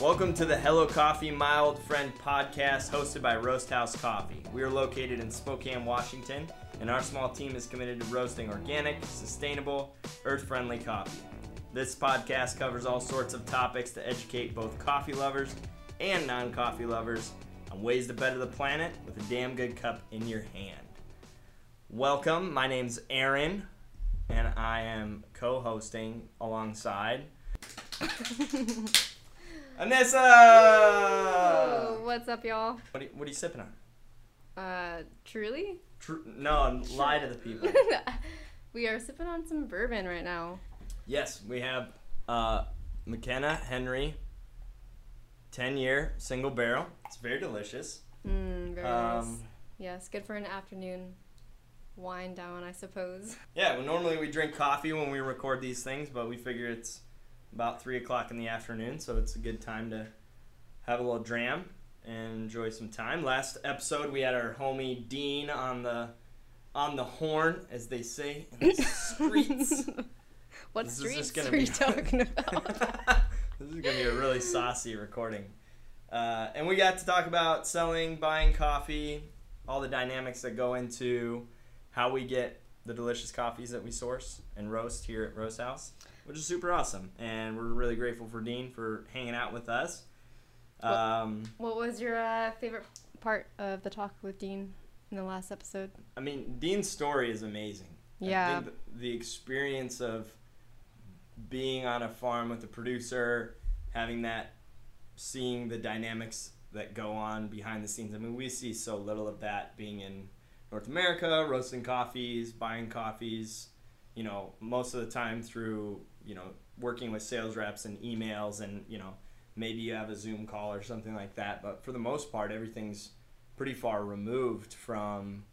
Welcome to the Hello Coffee Mild Friend podcast hosted by Roast House Coffee. We are located in Spokane, Washington, and our small team is committed to roasting organic, sustainable, earth friendly coffee. This podcast covers all sorts of topics to educate both coffee lovers and non coffee lovers on ways to better the planet with a damn good cup in your hand. Welcome, my name's Aaron, and I am co hosting alongside. Anissa! Oh, what's up, y'all? What are, you, what are you sipping on? Uh, truly? Tr- no, lie to the people. we are sipping on some bourbon right now. yes, we have uh, McKenna Henry 10 year single barrel. It's very delicious. Mm, very nice. Um, Yes, good for an afternoon wind down, I suppose. yeah, well, normally we drink coffee when we record these things, but we figure it's about 3 o'clock in the afternoon, so it's a good time to have a little dram and enjoy some time. Last episode, we had our homie Dean on the on the horn, as they say in the streets. what This streets are be- talking about? this is gonna be a really saucy recording. Uh, and we got to talk about selling, buying coffee, all the dynamics that go into how we get the delicious coffees that we source and roast here at Roast House, which is super awesome. And we're really grateful for Dean for hanging out with us. Um, what was your uh, favorite part of the talk with Dean in the last episode? I mean, Dean's story is amazing. Yeah. I think th- the experience of being on a farm with a producer, having that, seeing the dynamics that go on behind the scenes. I mean, we see so little of that being in North America, roasting coffees, buying coffees, you know, most of the time through, you know, working with sales reps and emails and, you know, maybe you have a Zoom call or something like that. But for the most part, everything's pretty far removed from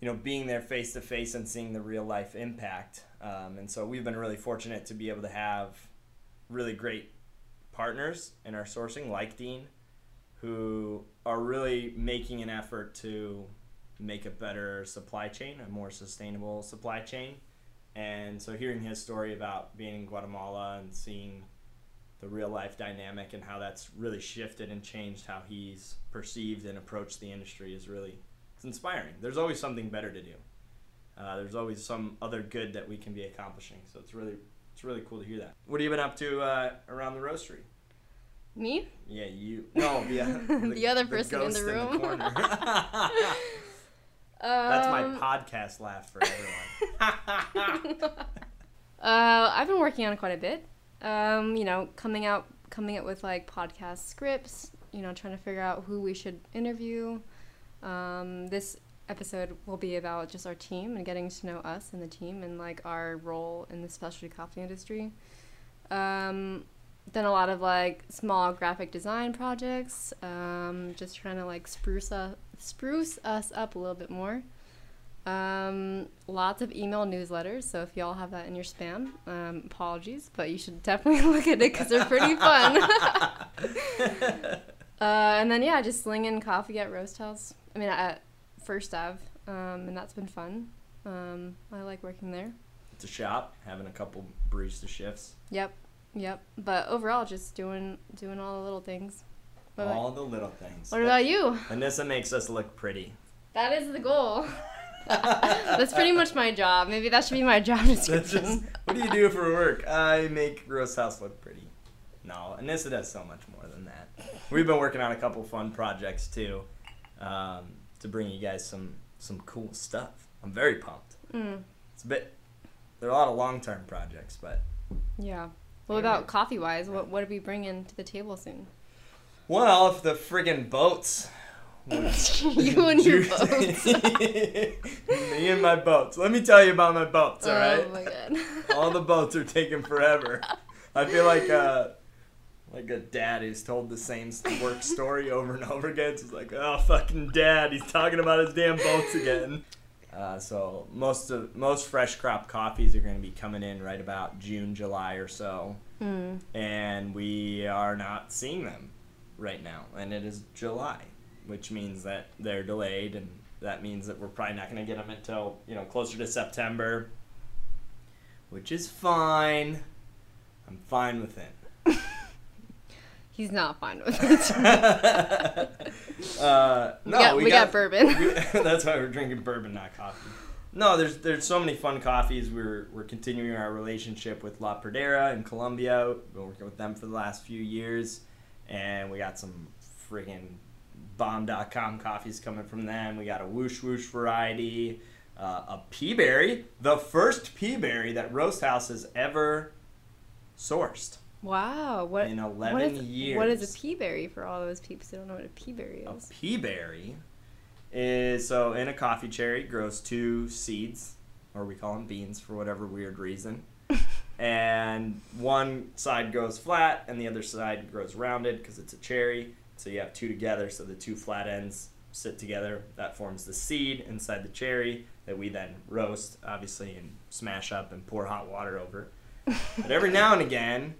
you know being there face to face and seeing the real life impact um, and so we've been really fortunate to be able to have really great partners in our sourcing like dean who are really making an effort to make a better supply chain a more sustainable supply chain and so hearing his story about being in guatemala and seeing the real life dynamic and how that's really shifted and changed how he's perceived and approached the industry is really it's inspiring. There's always something better to do. Uh, there's always some other good that we can be accomplishing. So it's really it's really cool to hear that. What have you been up to uh, around the roastery? Me? Yeah, you. No, yeah. The other person in the room. corner. Um, That's my podcast laugh for everyone. Uh, I've been working on it quite a bit. Um, you know, coming out, coming up with like podcast scripts. You know, trying to figure out who we should interview. Um, this episode will be about just our team and getting to know us and the team and like our role in the specialty coffee industry. Um, done a lot of like small graphic design projects. Um, just trying to like spruce us, spruce us up a little bit more. Um, lots of email newsletters. So if y'all have that in your spam, um, apologies, but you should definitely look at it because they're pretty fun. uh, and then yeah, just slinging coffee at Roast House. I mean at First Ave, um, and that's been fun. Um, I like working there. it's a shop, having a couple barista shifts. Yep, yep. But overall, just doing doing all the little things. What about, All the little things. what about you? Anissa makes us look pretty. That is the goal. that's pretty much my job. Maybe that should be my job description. just, what do you do for work? I make Roast House look pretty. No, Anissa does so much more than that. We've been working on a couple fun projects too, um, to bring you guys some some cool stuff. I'm very pumped. Mm, It's a bit. There are a lot of long term projects, but yeah. What about coffee wise? What what are we bringing to the table soon? Well, if the friggin' boats. you and your boats. Me and my boats. Let me tell you about my boats, all right? Oh my god. All the boats are taking forever. I feel like uh, like a dad who's told the same work story over and over again. It's like, oh fucking dad, he's talking about his damn boats again. Uh, so most of most fresh crop coffees are going to be coming in right about June, July or so, Mm. and we are not seeing them right now. And it is July, which means that they're delayed, and that means that we're probably not going to get them until you know closer to September, which is fine. I'm fine with it. He's not fine with it. uh, no, we, got, we, got, bourbon. we- that's why we're drinking bourbon, not coffee. No, there's there's so many fun coffees. We're we're continuing our relationship with La Pradera in Colombia. We've been working with them for the last few years, and we got some friggin' bomb.com coffees coming from them. We got a Wush Wush variety, uh, a peaberry, the first peaberry that Roast House has ever sourced wow. What, in 11 what is, years. What is a peaberry for all those peeps who don't know what a peaberry A is? peaberry is so in a coffee cherry grows two seeds, or we call them beans for whatever weird reason. and one side grows flat and the other side grows rounded because it's a cherry. So you have two together, so the two flat ends sit together. That forms the seed inside the cherry that we then roast, obviously, and smash up and pour hot water over. But every now and again,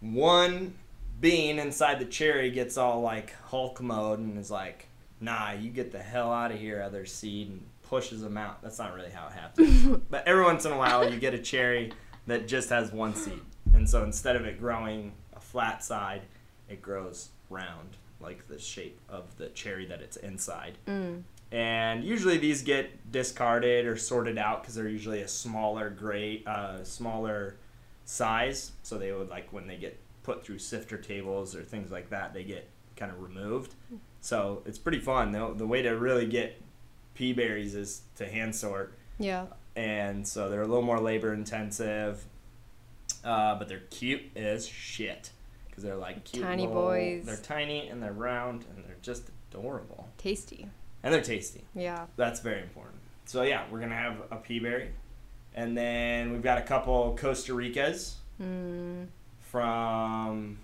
one bean inside the cherry gets all like Hulk mode and is like, nah, you get the hell out of here, other seed, and pushes them out. That's not really how it happens. but every once in a while, you get a cherry that just has one seed. And so instead of it growing a flat side, it grows round, like the shape of the cherry that it's inside. Mm. And usually these get discarded or sorted out because they're usually a smaller grade, uh, smaller size. So they would like when they get put through sifter tables or things like that, they get kind of removed. So it's pretty fun. The, the way to really get peaberries is to hand sort, Yeah. And so they're a little more labor intensive. Uh, but they're cute as shit because they're like cute Tiny little- boys. They're tiny and they're round and they're just adorable Tasty. and they're tasty. Yeah. That's very important. So yeah, we're gonna have a peaberry, and then we've got a couple Costa Ricas Mm. from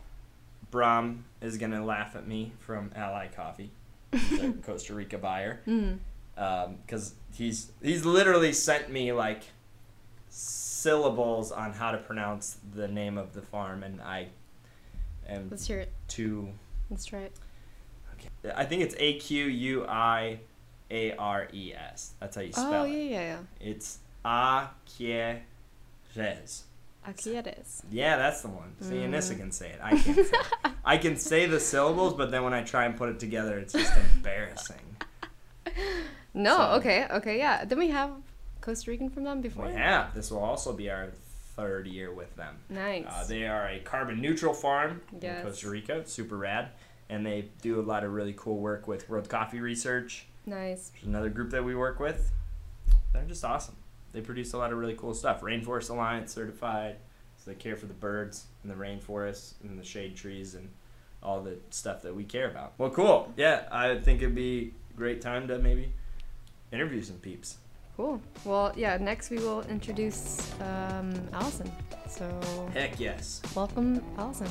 Bram is gonna laugh at me from Ally Coffee, Costa Rica buyer, Mm. Because he's he's literally sent me like syllables on how to pronounce the name of the farm, and I am Let's hear it. too. Let's try it. Okay, I think it's A Q U I A R E S. That's how you spell it. Oh it. yeah, yeah, yeah. It's Aquiares. Aquí it is. Yeah, that's the one. See, Mm. Anissa can say it. I can't say it. I can say the syllables, but then when I try and put it together, it's just embarrassing. No, So- okay, okay, yeah. Then we have Costa Rican from them before. We have. This will also be our third year with them. Nice. Uh, they are a carbon neutral farm Yes. in Costa Rica. Super rad. And they do a lot of really cool work with World Coffee Research, nice. another group that we work with. They're just awesome. They produce a lot of really cool stuff. Rainforest Alliance certified. So they care for the birds and the rainforests and the shade trees and all the stuff that we care about. Well, cool. Yeah, I think it'd be a great time to maybe interview some peeps. Cool. Well, yeah. Next we will introduce um, Allison. So Heck yes. welcome, Allison.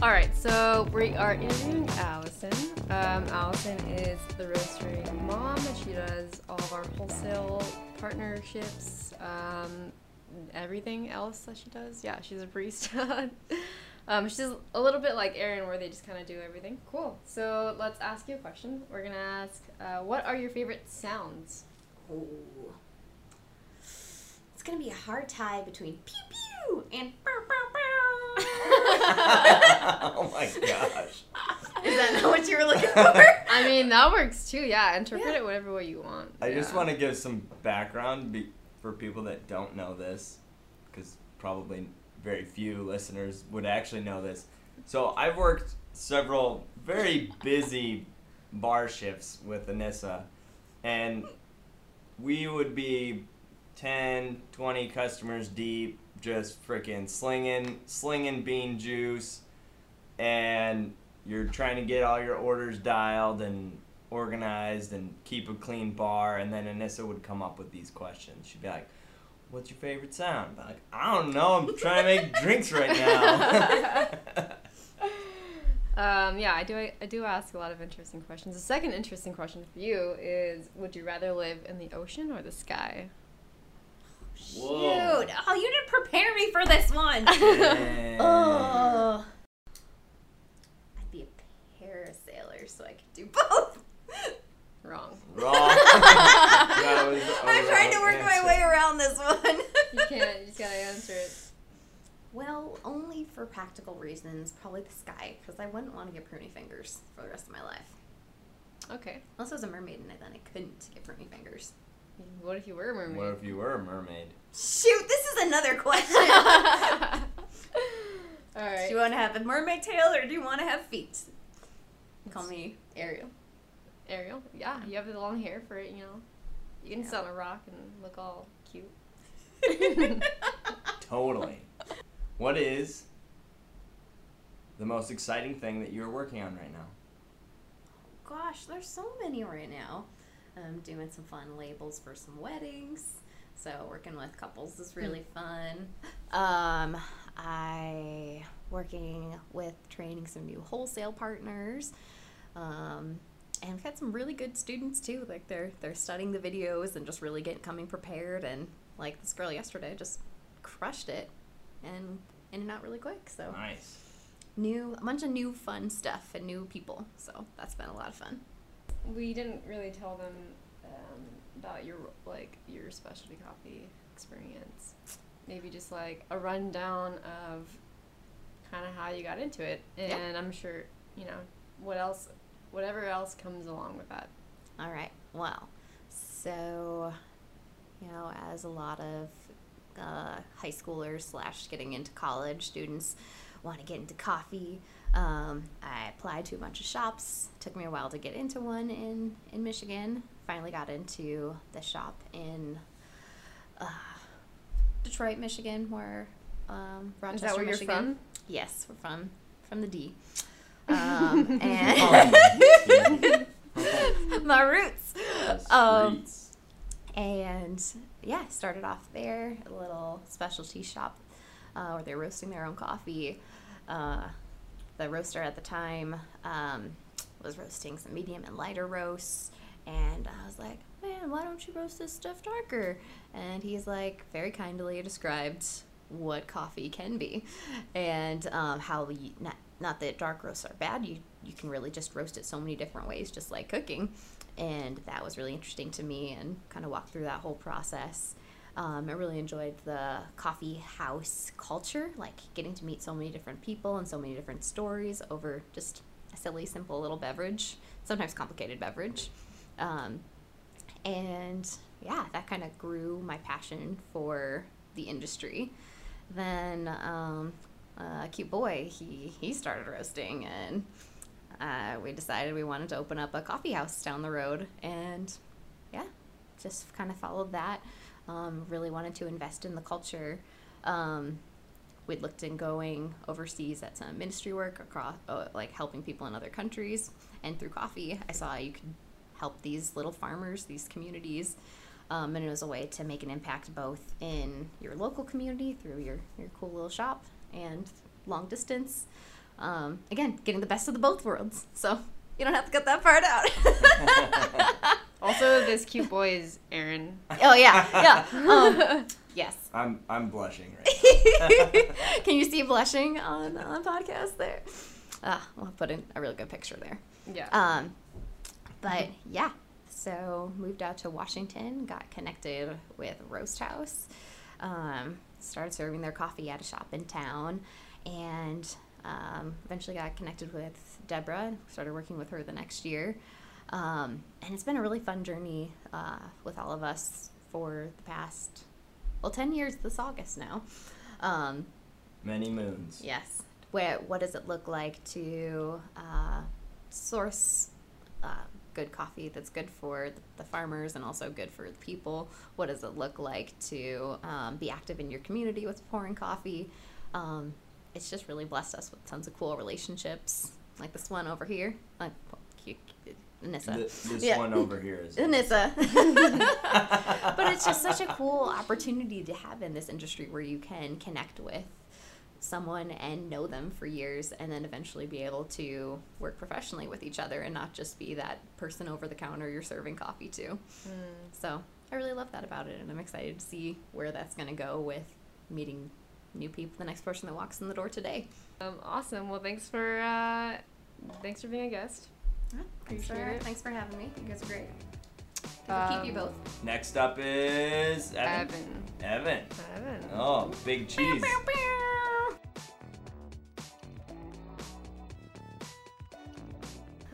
All right, so we are interviewing Allison. Um, Allison is the roastery mom. She does all of our wholesale partnerships, um, everything else that she does. Yeah, she's a priest. um, she's a little bit like Aaron, where they just kind of do everything. Cool. So let's ask you a question. We're gonna ask, uh, what are your favorite sounds? Oh. It's gonna be a hard tie between pew pew and bow bow bow. oh my gosh. Is that not what you were looking for? I mean, that works too. Yeah, interpret Yeah. it whatever way you want. I just want to give some background be- for people that don't know this, because probably very few listeners would actually know this. So I've worked several very busy bar shifts with Anissa, and we would be 10, 20 customers deep, just freaking slinging, slinging bean juice, and you're trying to get all your orders dialed and organized and keep a clean bar. And then Anissa would come up with these questions. She'd be like, "What's your favorite sound?" I'm like, "I don't know. I'm trying to make drinks right now." Um, yeah, I do. I do ask a lot of interesting questions. The second interesting question for you is: Would you rather live in the ocean or the sky? Shoot! Whoa. Oh, you didn't prepare me for this one. Dang. oh. I'd be a parasailer, so I could do both. Wrong. Wrong. That was a I'm trying to wrong work my way around this one. You can't. You just gotta answer it. Well, only for practical reasons, probably the sky, because I wouldn't want to get pruny fingers for the rest of my life. Okay. Unless I was a mermaid and then I couldn't get pruny fingers. What if you were a mermaid? What if you were a mermaid? Shoot, this is another question. All Do you want to have a mermaid tail or do you want to have feet? Call me Ariel. Ariel. Yeah, you have the long hair for it. You know, you can Yeah. sit on a rock and look all cute. Totally. What is the most exciting thing that you're working on right now? Gosh, there's so many right now. I'm doing some fun labels for some weddings. So working with couples is really fun. Um, I working with training some new wholesale partners. Um, and we've had some really good students too. Like they're they're studying the videos and just really getting coming prepared. And like this girl yesterday just crushed it, and in and out really quick. So Nice. new a bunch of new fun stuff and new people. So that's been a lot of fun. We didn't really tell them um, about your like your specialty coffee experience. Maybe just like a rundown of kind of how you got into it, and Yeah. I'm sure you know what else, whatever else comes along with that. All right. Well, so you know, as a lot of uh, high schoolers slash getting into college students want to get into coffee, um, I applied to a bunch of shops. Took me a while to get into one in in Michigan. Finally got into the shop in uh, Detroit, Michigan, where um, Rochester, Is that where Michigan. you're from? Yes, we're from from the D. Um, and my roots. Um, and yeah, started off there, a little specialty shop uh, where they're roasting their own coffee. Uh, the roaster at the time um, was roasting some medium and lighter roasts, and I was like, "Man, why don't you roast this stuff darker?" And he's like, very kindly described what coffee can be, and um, how not that dark roasts are bad. You you can really just roast it so many different ways, just like cooking and that was really interesting to me and kind of walked through that whole process. Um, I really enjoyed the coffee house culture, like getting to meet so many different people and so many different stories over just a silly, simple little beverage, sometimes complicated beverage. Um, and yeah, that kind of grew my passion for the industry. Then um, uh, cute boy, he he started roasting, and uh, we decided we wanted to open up a coffee house down the road, and yeah, just kind of followed that. Um, really wanted to invest in the culture. Um, we'd looked in going overseas at some ministry work across, uh, like helping people in other countries, and through coffee, I saw you could help these little farmers, these communities. Um, and it was a way to make an impact both in your local community through your, your cool little shop and long distance. Um, again, getting the best of the both worlds. So you don't have to cut that part out. Also, this cute boy is Aaron. oh yeah, yeah. Um, yes. I'm I'm blushing right Can you see blushing on on podcast there? Ah, we'll put in a really good picture there. Yeah. Um, but yeah, so moved out to Washington, got connected with Roast House, um, started serving their coffee at a shop in town, and um, eventually got connected with Deborah. Started working with her the next year, um, and it's been a really fun journey uh, with all of us for the past well ten years this August now. Um, Many moons. Yes. Where what does it look like to uh, source uh, good coffee that's good for the farmers and also good for the people? What does it look like to um, be active in your community with pouring coffee? Um, it's just really blessed us with tons of cool relationships, like this one over here, like Anissa. Th- this Yeah. one over here is. Anissa. but it's just such a cool opportunity to have in this industry where you can connect with someone and know them for years and then eventually be able to work professionally with each other and not just be that person over the counter you're serving coffee to. So I really love that about it and I'm excited to see where that's going to go with meeting new people, the next person that walks in the door today. Um, awesome. Well, thanks for uh, thanks for being a guest. Thanks for, Appreciate it. thanks for having me. You guys are great. Um, keep you both. Next up is Evan. Evan. Evan. Evan. Oh, big cheese.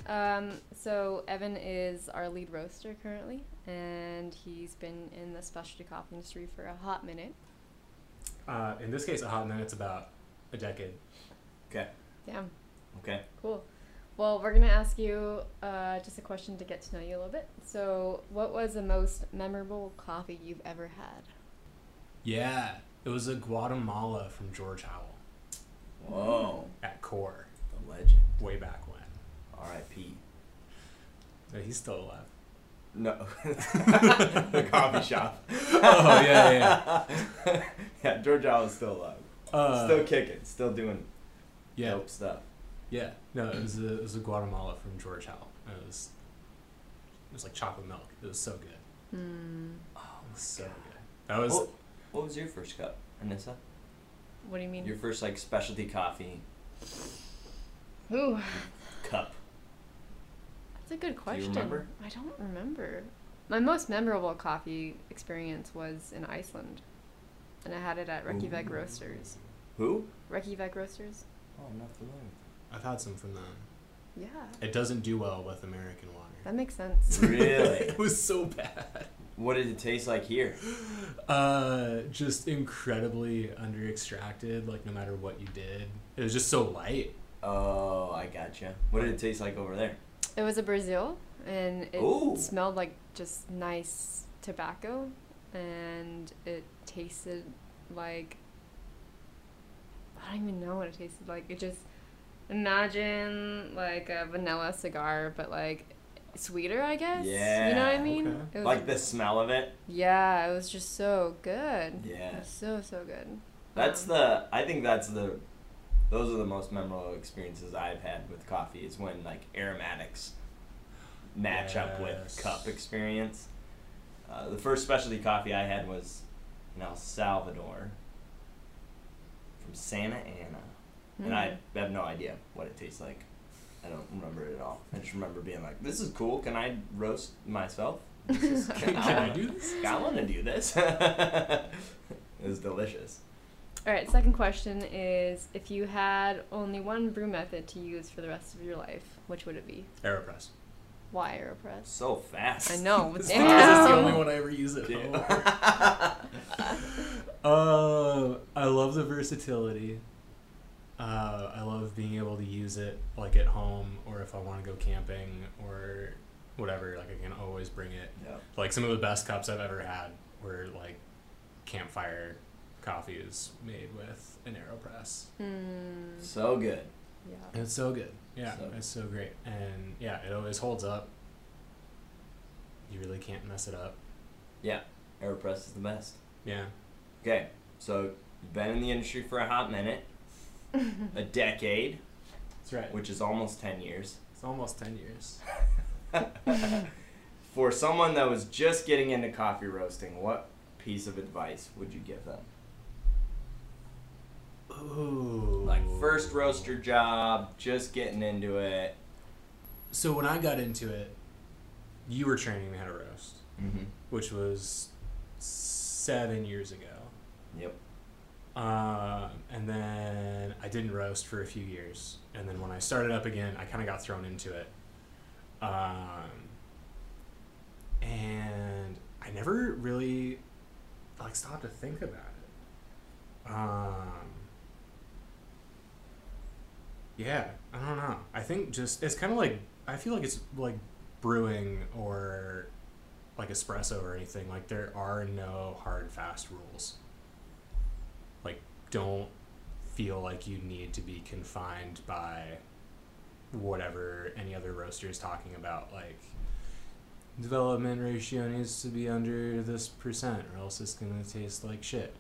Um, so Evan is our lead roaster currently, and he's been in the specialty coffee industry for a hot minute. Uh, in this case, a hot minute's about a decade. Okay. Yeah, Okay. cool. Well, we're gonna ask you uh, just a question to get to know you a little bit. So, what was the most memorable coffee you've ever had? Yeah, it was a Guatemala from George Howell Whoa. at Core, The legend. way back when. R.I.P. Uh, He's still alive. No. the coffee shop. Oh, yeah, yeah. yeah, George is still alive. Uh, still kicking. Still doing yeah, dope stuff. yeah. No, it was a it was a Guatemala from George Howell. It was it was like chocolate milk. It was so good. Hmm. Oh, It was so good. That was What, what was your first cup, Anissa? What do you mean? Your first like specialty coffee Ooh, cup. That's a good question. remember? I don't remember. My most memorable coffee experience was in Iceland, and I had it at Reykjavik Ooh. Roasters. Who? Reykjavik Roasters. Oh, I'm not familiar. I've had some from them. Yeah, It doesn't do well with American water. that makes sense. Really? it was so bad. What did it taste like here? Uh, just incredibly under extracted. Like no matter what you did, it was just so light. Oh, I gotcha. What did it taste like over there? It was a Brazil, and it Ooh. smelled like just nice tobacco, and it tasted like I don't even know what it tasted like. It just imagine like a vanilla cigar, but like sweeter, I guess. Yeah. you know what I mean? okay. It was, Like the smell of it? Yeah, it was just so good. It Yeah. was so so good. That's Um, the. I think that's the. Those are the most memorable experiences I've had with coffee. Is when like aromatics match up with cup experience. Uh, the first specialty coffee I had was in El Salvador from Santa Ana, and I mm. have no idea what it tastes like. I don't remember it at all. I just remember being like, "This is cool. Can I roast myself? This is, Can I do this? I want to do this." it was delicious. All right, second question is if you had only one brew method to use for the rest of your life, which would it be? Aeropress. Why Aeropress? So fast. I know. It's damn. because it's the only one I ever use at Dude. home. Uh, I love the versatility. Uh, I love being able to use it like at home or if I want to go camping or whatever. Like I can always bring it. Yeah. Like some of the best cups I've ever had were like campfire coffee is made with an Aeropress. Mm, So good. yeah. It's so good. Yeah, So- it's so great. And yeah, it always holds up. You really can't mess it up. Yeah. Aeropress is the best. Yeah. Okay. So you've been in the industry for a hot minute, a decade, That's right. which is almost ten years. It's almost 10 years. For someone that was just getting into coffee roasting, what piece of advice would you give them? Ooh. Like first roaster job, just getting into it. So when I got into it, you were training me how to roast, Mm-hmm. which was seven years ago. Yep. Um, and then I didn't roast for a few years. And then when I started up again, I kind of got thrown into it. Um, and I never really like stopped to think about it. Um, yeah, I don't know. I think just it's kind of like I feel like it's like brewing or like espresso or anything. Like there are no hard fast rules. Like don't feel like you need to be confined by whatever any other roaster is talking about like development ratio needs to be under this percent or else it's going to taste like shit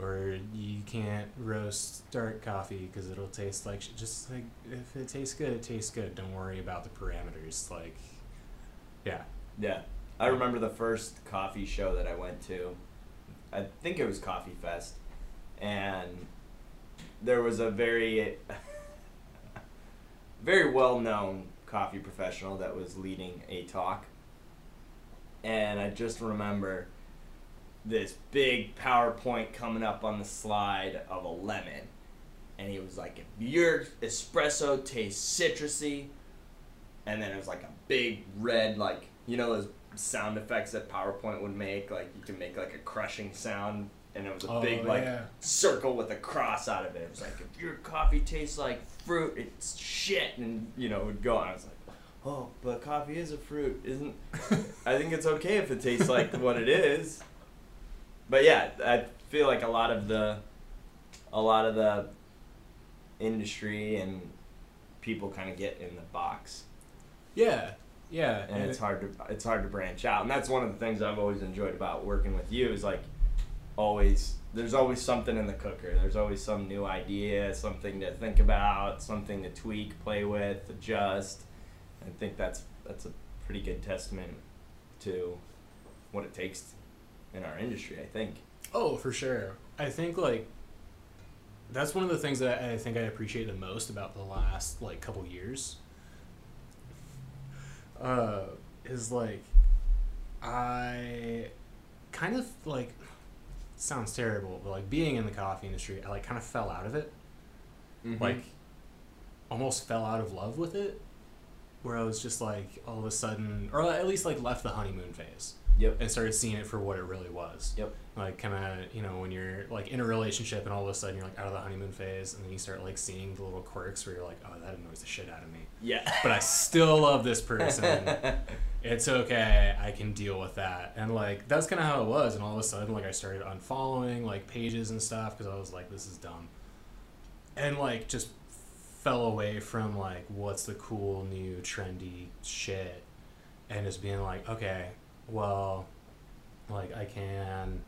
or you can't roast dark coffee because it'll taste like shit. just like if it tastes good it tastes good don't worry about the parameters like yeah Yeah. I remember the first coffee show that I went to. I think it was Coffee Fest. And there was a very very well known coffee professional that was leading a talk, and I just remember this big PowerPoint coming up on the slide of a lemon, and he was like, "If your espresso tastes citrusy," and then it was like a big red, like you know those sound effects that PowerPoint would make, like you can make like a crushing sound, and it was a Oh, big like yeah. circle with a cross out of it. It was like, if your coffee tastes like fruit, it's shit, and you know, it would go on. I was like, oh, but coffee is a fruit, isn't? I think it's okay if it tastes like what it is. But yeah, I feel like a lot of the, a lot of the industry and people kind of get in the box, Yeah, yeah, and it's hard to it's hard to branch out. And that's one of the things I've always enjoyed about working with you is like, always there's always something in the cooker. There's always some new idea, something to think about, something to tweak, play with, adjust. I think that's that's a pretty good testament to what it takes in our industry. I think. Oh, for sure. I think like that's one of the things that I think I appreciate the most about the last like couple years. Uh, is like I kind of like sounds terrible, but like being in the coffee industry, I like kind of fell out of it. Like almost fell out of love with it. Where I was just like all of a sudden, or at least like left the honeymoon phase Yep. and started seeing it for what it really was. Yep. Like kind of, you know, when you're like in a relationship and all of a sudden you're like out of the honeymoon phase and then you start like seeing the little quirks where you're like, oh, that annoys the shit out of me. Yeah. But I still love this person. it's okay. I can deal with that. And like that's kind of how it was. And all of a sudden, like I started unfollowing like pages and stuff because I was like, this is dumb. And like just fell away from like what's the cool new trendy shit and just being like, okay, well, like I can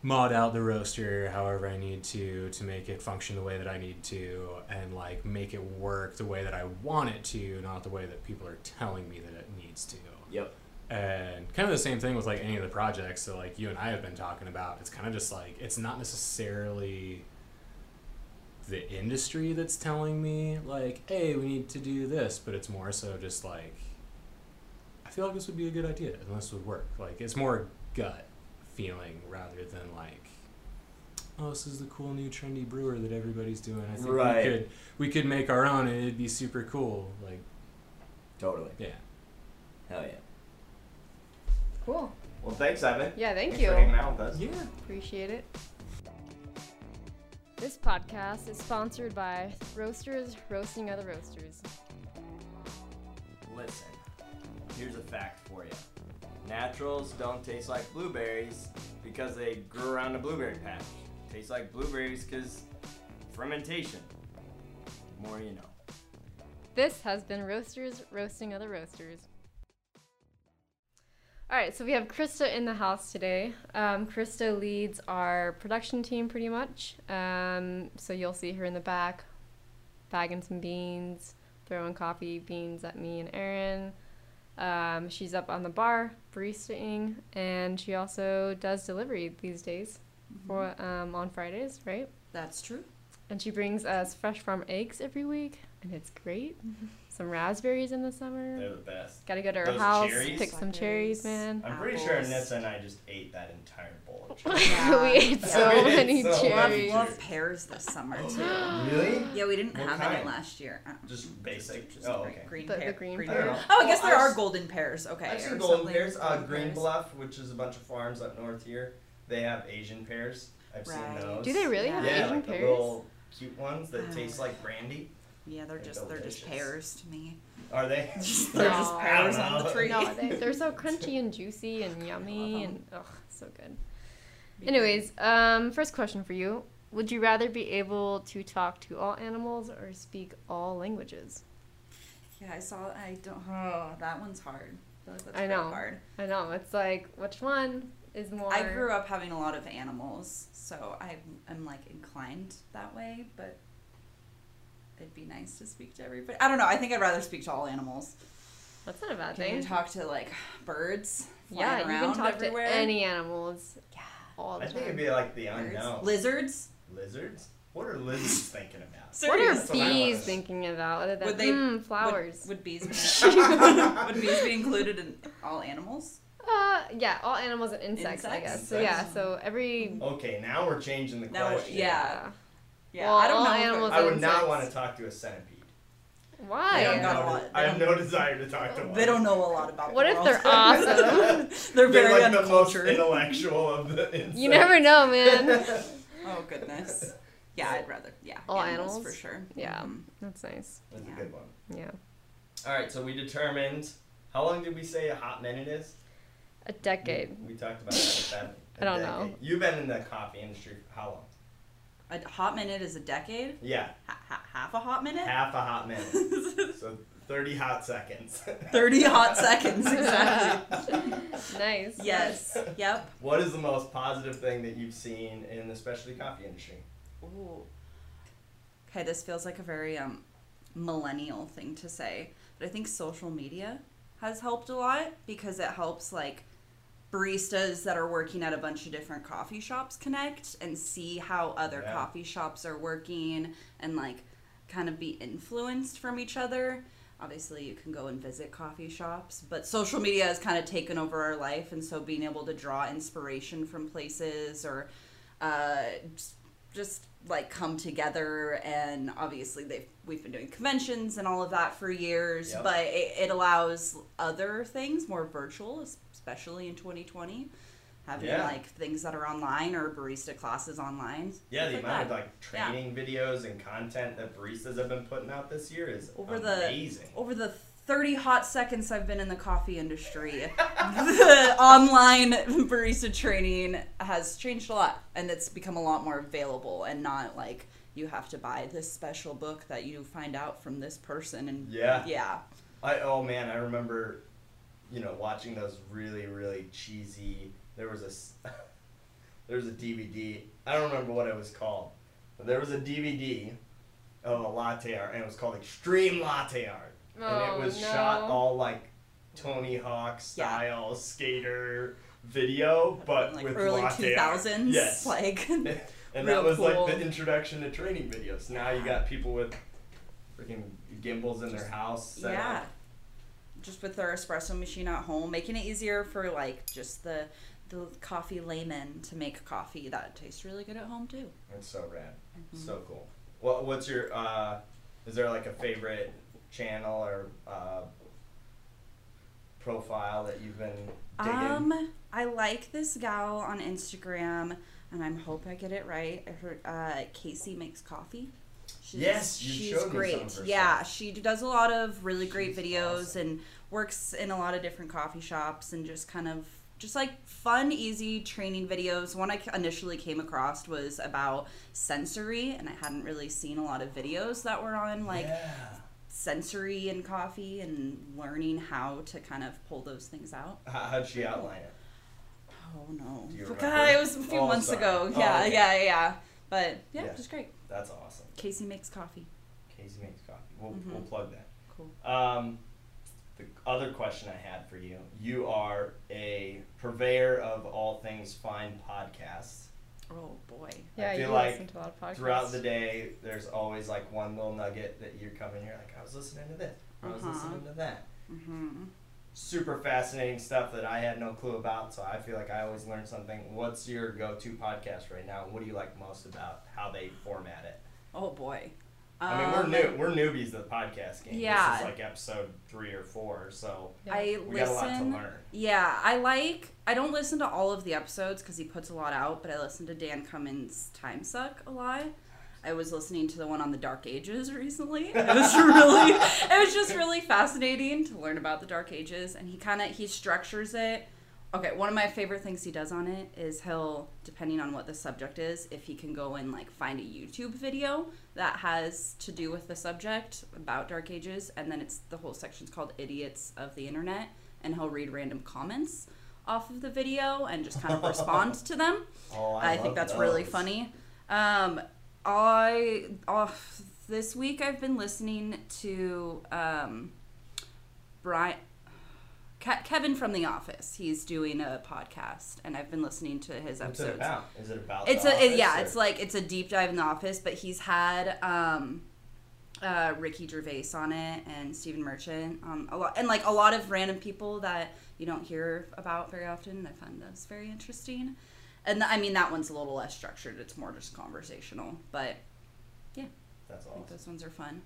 mod out the roaster however I need to to make it function the way that I need to and like make it work the way that I want it to, not the way that people are telling me that it needs to. Yep. And kind of the same thing with like any of the projects that like you and I have been talking about. It's kind of just like it's not necessarily the industry that's telling me like, hey, we need to do this, but it's more so just like I feel like this would be a good idea and this would work. Like it's more gut feeling rather than like oh this is the cool new trendy brewer that everybody's doing. I think Right. we could we could make our own and it'd be super cool. Like Totally. yeah. Hell yeah. Cool. Well, thanks, Evan. Yeah, thank Thanks you. for hanging out with us. Yeah. Appreciate it. This podcast is sponsored by Roasters Roasting Other Roasters. Listen, here's a fact for you. Naturals don't taste like blueberries because they grew around a blueberry patch. Taste like blueberries because fermentation. More you know. This has been Roasters Roasting Other Roasters. All right, so we have Krista in the house today. Um, Krista leads our production team pretty much. Um, so you'll see her in the back, bagging some beans, throwing coffee beans at me and Aaron. Um, she's up on the bar, baristaing, and she also does delivery these days for um, on Fridays, right? That's true. And she brings us fresh farm eggs every week, and it's great. Some raspberries in the summer. They're the best. Gotta go to her Those house, cherries? pick some cherries, man. I'm pretty sure Apples. Nissa and I just ate that entire bowl of we cherries. Yeah. ate Yeah. so We ate many so much. cherries. Love, love pears this summer too. really? Yeah, we didn't What have kind? any last year. Uh, Just basic? Just Oh, green, okay. green The- the pear. green pear. pear. Oh, I guess there I've are s- golden pears. Okay. I've seen or golden something. pears. Uh, Golden Green pears. Bluff, which is a bunch of farms up north here, they have Asian pears. I've Right. seen those. Do they really have Yeah, Yeah, Asian like the pears? little cute ones that Ah. taste like brandy. Yeah, they're They're just they're just pears to me. Are they? they're just No. pears on the tree. No, they, they're so crunchy and juicy and yummy and ugh, so good. Be Anyways, um, first question for you: Would you rather be able to talk to all animals or speak all languages? Yeah, I saw. I don't. Oh, that one's hard. I like that's I know. hard. I know it's like which one is more. I grew up having a lot of animals, so I'm, I'm like inclined that way, but it'd be nice to speak to everybody. I don't know. I think I'd rather speak to all animals. That's not a bad Can thing. you talk to like birds yeah, flying you can talk everywhere? to any animals Yeah. all the I time. think it'd be like the unknown. Lizards. Lizards? What are lizards thinking about? What are That's what I wanna bees know. thinking about other than Would they- mm, flowers? Would, would bees be, would bees be included in all animals? uh, yeah, all animals and insects, I Insects? guess. So yeah, so every Okay, now we're changing the Now, question. yeah. Yeah, Well, I don't know. animals- I would Insects. not want to talk to a centipede. why? I don't know got a no, lot. I have don't- no desire to talk to one. They don't know a lot about. What the if world. they're awesome? they're They're very like the most intellectual of the insects. you never know, man. oh goodness. Yeah, I'd rather. Yeah, All animals, animals? for sure. Yeah. Mhm. That's nice. That's Yeah. a good one. Yeah, All right, so we determined. How long did we say a hot minute is? a decade. We, we talked about that. that I don't know. You've been in the coffee industry for how long? A hot minute is a decade. Yeah, Ha- ha- half a hot minute. half a hot minute. so 30 hot seconds. Thirty hot seconds exactly. nice. yes. Yep. what is the most positive thing that you've seen in the specialty coffee industry? Ooh. Okay, this feels like a very um millennial thing to say, but I think social media has helped a lot because it helps like baristas that are working at a bunch of different coffee shops connect and see how other Yeah. coffee shops are working and like kind of be influenced from each other. Obviously, you can go and visit coffee shops, but social media has kind of taken over our life, and so being able to draw inspiration from places or uh, just, just like come together and obviously they've we've been doing conventions and all of that for years Yep. but it, it allows other things more virtual especially in 2020 having Yeah. like things that are online or barista classes online Yeah, the Stuff amount of like training videos and content that baristas have been putting out this year is Over the- over the 30 hot seconds I've been in the coffee industry, the online barista training has changed a lot and it's become a lot more available and not like you have to buy this special book that you find out from this person and Yeah. yeah. I oh man, I remember, you know, watching those really really cheesy. There was a there was a DVD. I don't remember what it was called, but there was a DVD of a latte art, and it was called Extreme Latte Art, oh, and Oh, it was oh, no. shot all like Tony Hawk style skater video, but like with early latte art. 2000s Yes. like and Real that was cool. like the introduction to training videos. Now you got people with freaking gimbals in their house. set yeah. up. Just with our espresso machine at home, making it easier for like just the the coffee layman to make coffee that tastes really good at home too. It's so rad. Mm-hmm. So cool. What what's your uh is there like a favorite channel or uh profile that you've been digging? Um, I like this gal on Instagram, and I'm hope I get it right. Her uh, Casey makes coffee. She's, Yes, you she's showed me some great. of her yeah, stuff. she does a lot of really great She's videos awesome. and works in a lot of different coffee shops and just kind of just like fun, easy training videos. One I initially came across was about sensory, and I hadn't really seen a lot of videos that were on like yeah. sensory and coffee and learning how to kind of pull those things out. How, how'd she oh. outline it? Oh no! Do you remember? God, it was a few Oh, months sorry. ago. Oh, Yeah, okay. yeah, yeah. But yeah, Yeah. it was great. That's awesome. Casey makes coffee. Casey makes coffee. We'll, Mhm. we'll plug that. Cool. Um, the other question I had for you: You are a purveyor of all things fine podcasts. Oh boy. Yeah, feel you like listen to a lot of podcasts. Throughout the day, there's always like one little nugget that you're coming here like, I was listening to this, I was Uh-huh. listening to that. hmm Super fascinating stuff that I had no clue about. So I feel like I always learn something. What's your go-to podcast right now? What do you like most about how they format it? Oh boy. I mean, Um, we're new. We're newbies to the podcast game. yeah. This is like episode three or four, so I we got a lot to learn. Yeah, I like. I don't listen to all of the episodes because he puts a lot out, but I listen to Dan Cummins' Time Suck a lot. I was listening to the one on the Dark Ages recently. It was really, it was just really fascinating to learn about the Dark Ages, and he kind of he structures it. Okay, one of my favorite things he does on it is he'll, depending on what the subject is, if he can go and like find a YouTube video that has to do with the subject about Dark Ages, and then it's the whole section's called Idiots of the Internet, and he'll read random comments off of the video and just kind of respond to them. Oh, I, love think that's really funny. Um, I off this week I've been listening to um, Brian. Ke- Kevin from The Office. He's doing a podcast, and I've been listening to his What's episodes. it about? Is it about? It's the a it- yeah, or- it's like it's a deep dive in the office, but he's had um uh Ricky Gervais on it and Stephen Merchant um a lot and like a lot of random people that you don't hear about very often. I find those very interesting. And th- I mean that one's a little less structured. It's more just conversational, but yeah, That's I awesome. think those ones are fun.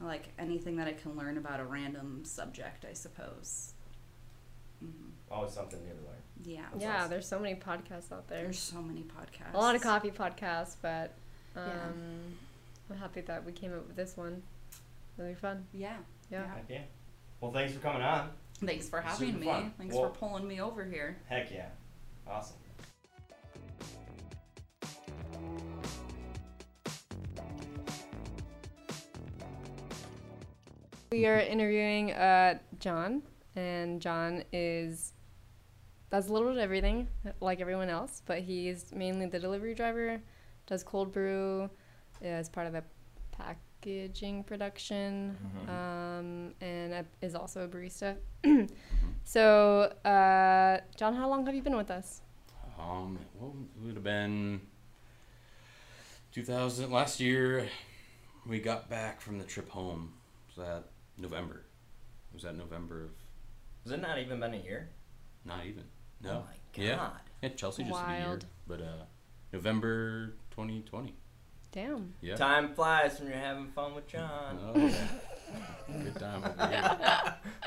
I like anything that I can learn about a random subject, I suppose. Mm-hmm. Always something new to learn. Yeah. That's yeah, awesome. there's so many podcasts out there. There's so many podcasts. A lot of coffee podcasts, but um, Yeah. I'm happy that we came up with this one. It'll be fun. Yeah. Yeah. Heck yeah. Well, thanks for coming on. Thanks for having Super me. fun. Thanks Well- for pulling me over here. Heck yeah. Awesome. We are interviewing uh, John, and John is does a little bit of everything, like everyone else, but he's mainly the delivery driver. Does cold brew as part of the packaging production, Mhm. um, and uh, is also a barista. so, uh, John, how long have you been with us? Um, well, it would have been 2000 last year. We got back from the trip home. Was that November? Was that November of? Has it not even been a year? Not even. No. Oh my god. Yeah. Yeah, Chelsea just did a year, but uh, November 2020. Damn. Yeah. Time flies when you're having fun with John. Oh, yeah. Good time over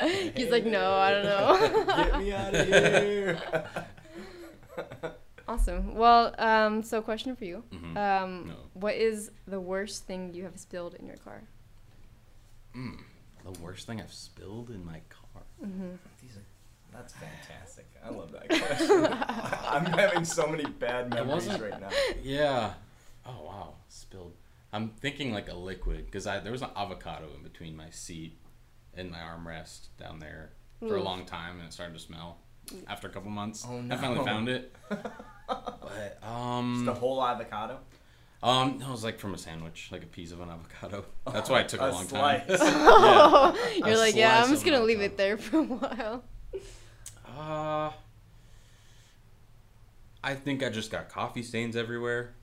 here. He's like, no, I don't know. Get me out of here. awesome. Well, um, so question for you. Mhm. Um, No. What is the worst thing you have spilled in your car? Mm, the worst thing I've spilled in my car. Mm-hmm. These are, that's fantastic. I love that question. I'm having so many bad memories wasn't- right now. Yeah. Oh wow, spilled. I'm thinking like a liquid because I there was an avocado in between my seat and my armrest down there for a long time, and it started to smell. After a couple months, Oh, I finally found it. But Just um, the whole avocado. Um, no, it was like from a sandwich, like a piece of an avocado. That's why it took a, A long slice. time. yeah. You're A like, yeah, I'm just gonna leave avocado. it there for a while. Uh, I think I just got coffee stains everywhere.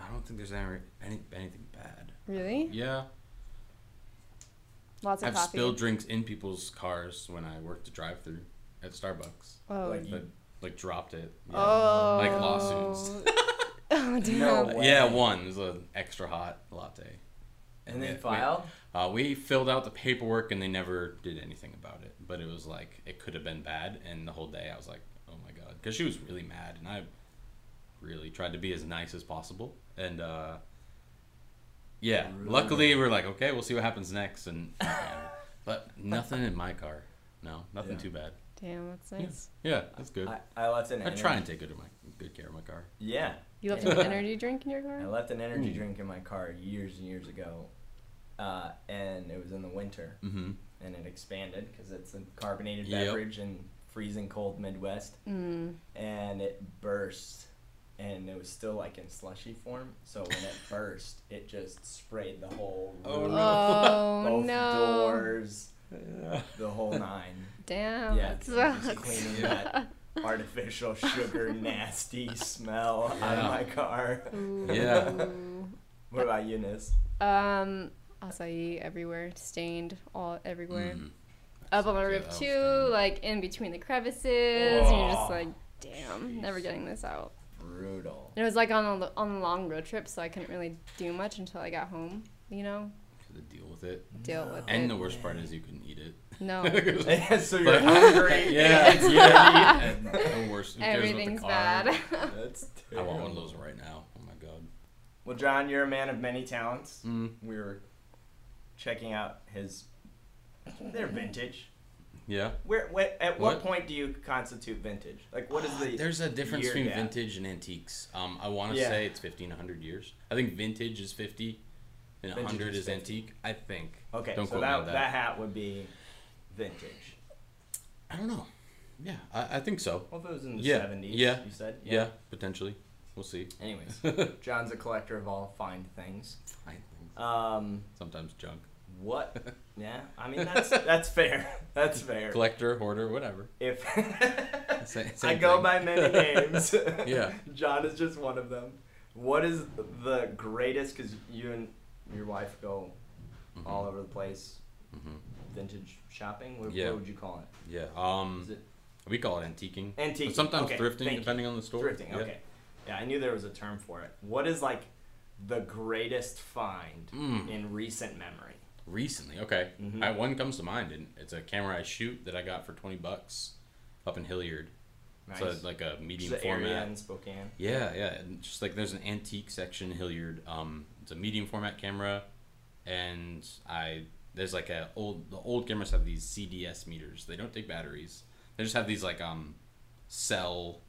I don't think there's any, any anything bad. Really? Yeah. Lots of coffee. I've coffee. spilled drinks in people's cars when I worked the drive-through at Starbucks. oh. Like you- Like, like dropped it. Yeah. oh. Like lawsuits. Oh damn. No way. Yeah, one it was an extra hot latte. And then Yeah, filed. Uh, we filled out the paperwork and they never did anything about it. But it was like it could have been bad, and the whole day I was like, oh my god, because she was really mad, and I really tried to be as nice as possible. And uh, yeah, Really? luckily we're like, okay, we'll see what happens next, and but nothing in my car. No, nothing Yeah. too bad. Damn, that's nice. Yeah, that's good. I, I left an I energy. try and take good, of my, good care of my car. Yeah. You left Yeah. an energy drink in your car? I left an energy Ooh. drink in my car years and years ago, uh, and it was in the winter, Mm-hmm. and it expanded because it's a carbonated Yep. beverage in freezing cold Midwest, Mm. and it burst, and it was still like in slushy form. So when it burst, it just sprayed the whole Oh, room, no. Oh both no. doors, the whole nine. Damn. yeah, that just cleaning that artificial sugar nasty smell out of my car. Yeah. What about you, Nis? Um, acai everywhere, stained all everywhere. Mm. Up on my roof too, stained. like in between the crevices. And you're just Oh, like, damn, never getting this out. Brutal. And it was like on a on a long road trip, so I couldn't really do much until I got home. You know, To deal with it. deal with And it. the worst part is you couldn't eat it. No, so you're But- hungry. Yeah, and yeah. and the worst. Who cares about the everything's car? bad. That's terrible. I want one of those right now. Oh my god. Well, John, you're a man of many talents. Mm. We were checking out his. They're vintage. Yeah. Where, where at what, What? point do you constitute vintage? Like, what is the? There's a difference between gap? vintage and antiques. Um, I want to Yeah. say it's 1500 years. I think vintage is 50 and Vintage 100 is is 50. antique. I think. Okay, Don't so quote me that, on that that. hat would be vintage. I don't know. Yeah, I, I think so. Well, if it was in the Yeah, 70s, yeah, you said? Yeah, potentially. We'll see. Anyways, John's a collector of all fine things. I think Um, sometimes junk. What? Yeah, I mean that's that's fair. That's fair. Collector, hoarder, whatever. If Same- I same go thing. by many names, Yeah. John is just one of them. What is the greatest? Because you and your wife go Mhm. all over the place, Mhm. Vintage shopping. What, Yeah. what would you call it? Yeah. Um, Is it we call it antiquing. Antiquing, But sometimes okay, thrifting, thank you. depending on the store. thrifting? Yeah. Okay. Yeah, I knew there was a term for it. What is like the greatest find Mm. in recent memory? Recently, okay. Mhm. I, one comes to mind, and it's a camera I shoot that I got for twenty bucks up in Hillyard. Nice. So like a medium Just the area format. in Spokane. Yeah, yeah. And just like there's an antique section in Hillyard. Um, it's a medium format camera, and I there's like a old the old cameras have these CDS meters. They don't take batteries. They just have these like um cell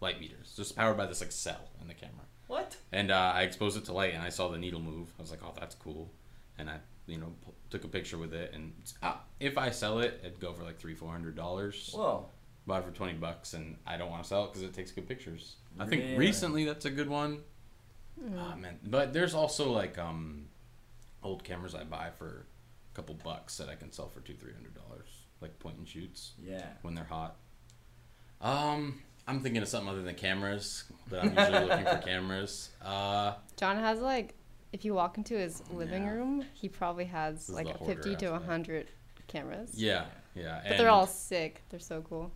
light meters, just powered by this like cell in the camera. What? And uh, I exposed it to light, and I saw the needle move. I was like, "Oh, that's cool," and I, you know, p- took a picture with it. And uh, if I sell it, it'd go for like three, four hundred dollars. Whoa. Buy it for twenty bucks, and I don't want to sell it because it takes good pictures. I think Really? recently that's a good one. Ah, man, but there's also like um, old cameras I buy for couple bucks that I can sell for two, three hundred dollars, like point and shoots Yeah. when they're hot. Um, I'm thinking of something other than cameras, but I'm usually looking for cameras. Uh. John has like, if you walk into his living Yeah. room, he probably has is like 50 to aspect. 100 cameras. Yeah, yeah. But they're all sick. They're so cool.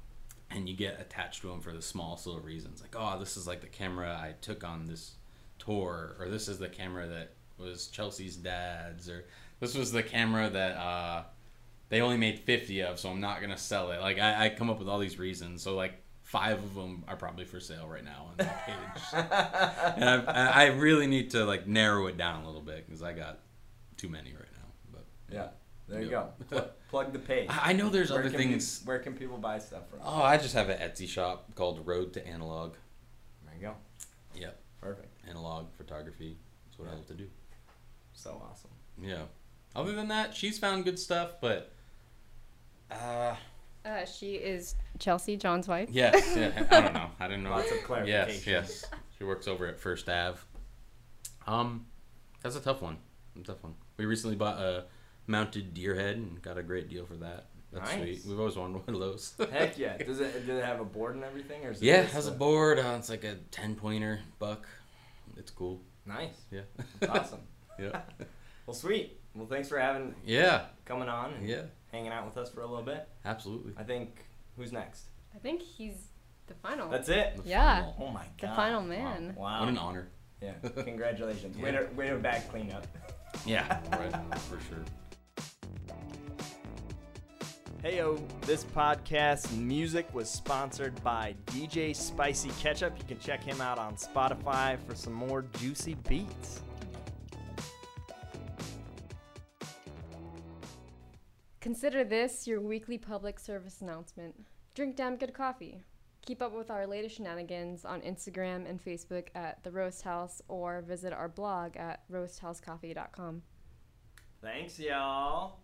and you get attached to them for the smallest little reasons. Like, oh, this is like the camera I took on this tour, or this is the camera that was Chelsea's dad's, or this was the camera that uh, they only made fifty of, so I'm not gonna sell it. Like, I, I come up with all these reasons. So like. Five of them are probably for sale right now on that page, and I, I I really need to like narrow it down a little bit because I got too many right now. But Yeah. There you go. Plug, plug the page. I I know there's Where other pe- things. where can people buy stuff from? Oh, I just have an Etsy shop called Road to Analog. There you go. Yep. Perfect. analog photography. That's what I Yeah. love to do. So awesome. Yeah. Other than that, she's found good stuff, but uh Uh, she is Chelsea, John's wife. yes, yeah, I don't know. I didn't know. Lots of Yes, clarification. yes. She works over at First Ave. Um, that's a tough one. A tough one. We recently bought a mounted deer head and got a great deal for that. That's Nice. sweet. We've always wanted one of those. Heck yeah. Does it does it have a board and everything or is it yeah, it has a a- board. Uh, it's like a ten pointer buck. It's cool. Nice. Yeah. Awesome. yeah. Well sweet. Well thanks for having Yeah. coming on and Yeah. hanging out with us for a little bit. Absolutely. I think who's next? I think he's the final. That's it. The Yeah. final. Oh my the final man. Wow. What an honor. Yeah. Congratulations. Way Yeah. to way to back clean up. Yeah, right, for sure. Heyo, this podcast music was sponsored by DJ Spicy Ketchup. You can check him out on Spotify for some more juicy beats. Consider this your weekly public service announcement. Drink damn good coffee. Keep up with our latest shenanigans on Instagram and Facebook at The Roast House or visit our blog at roasthousecoffee.com. Thanks, y'all.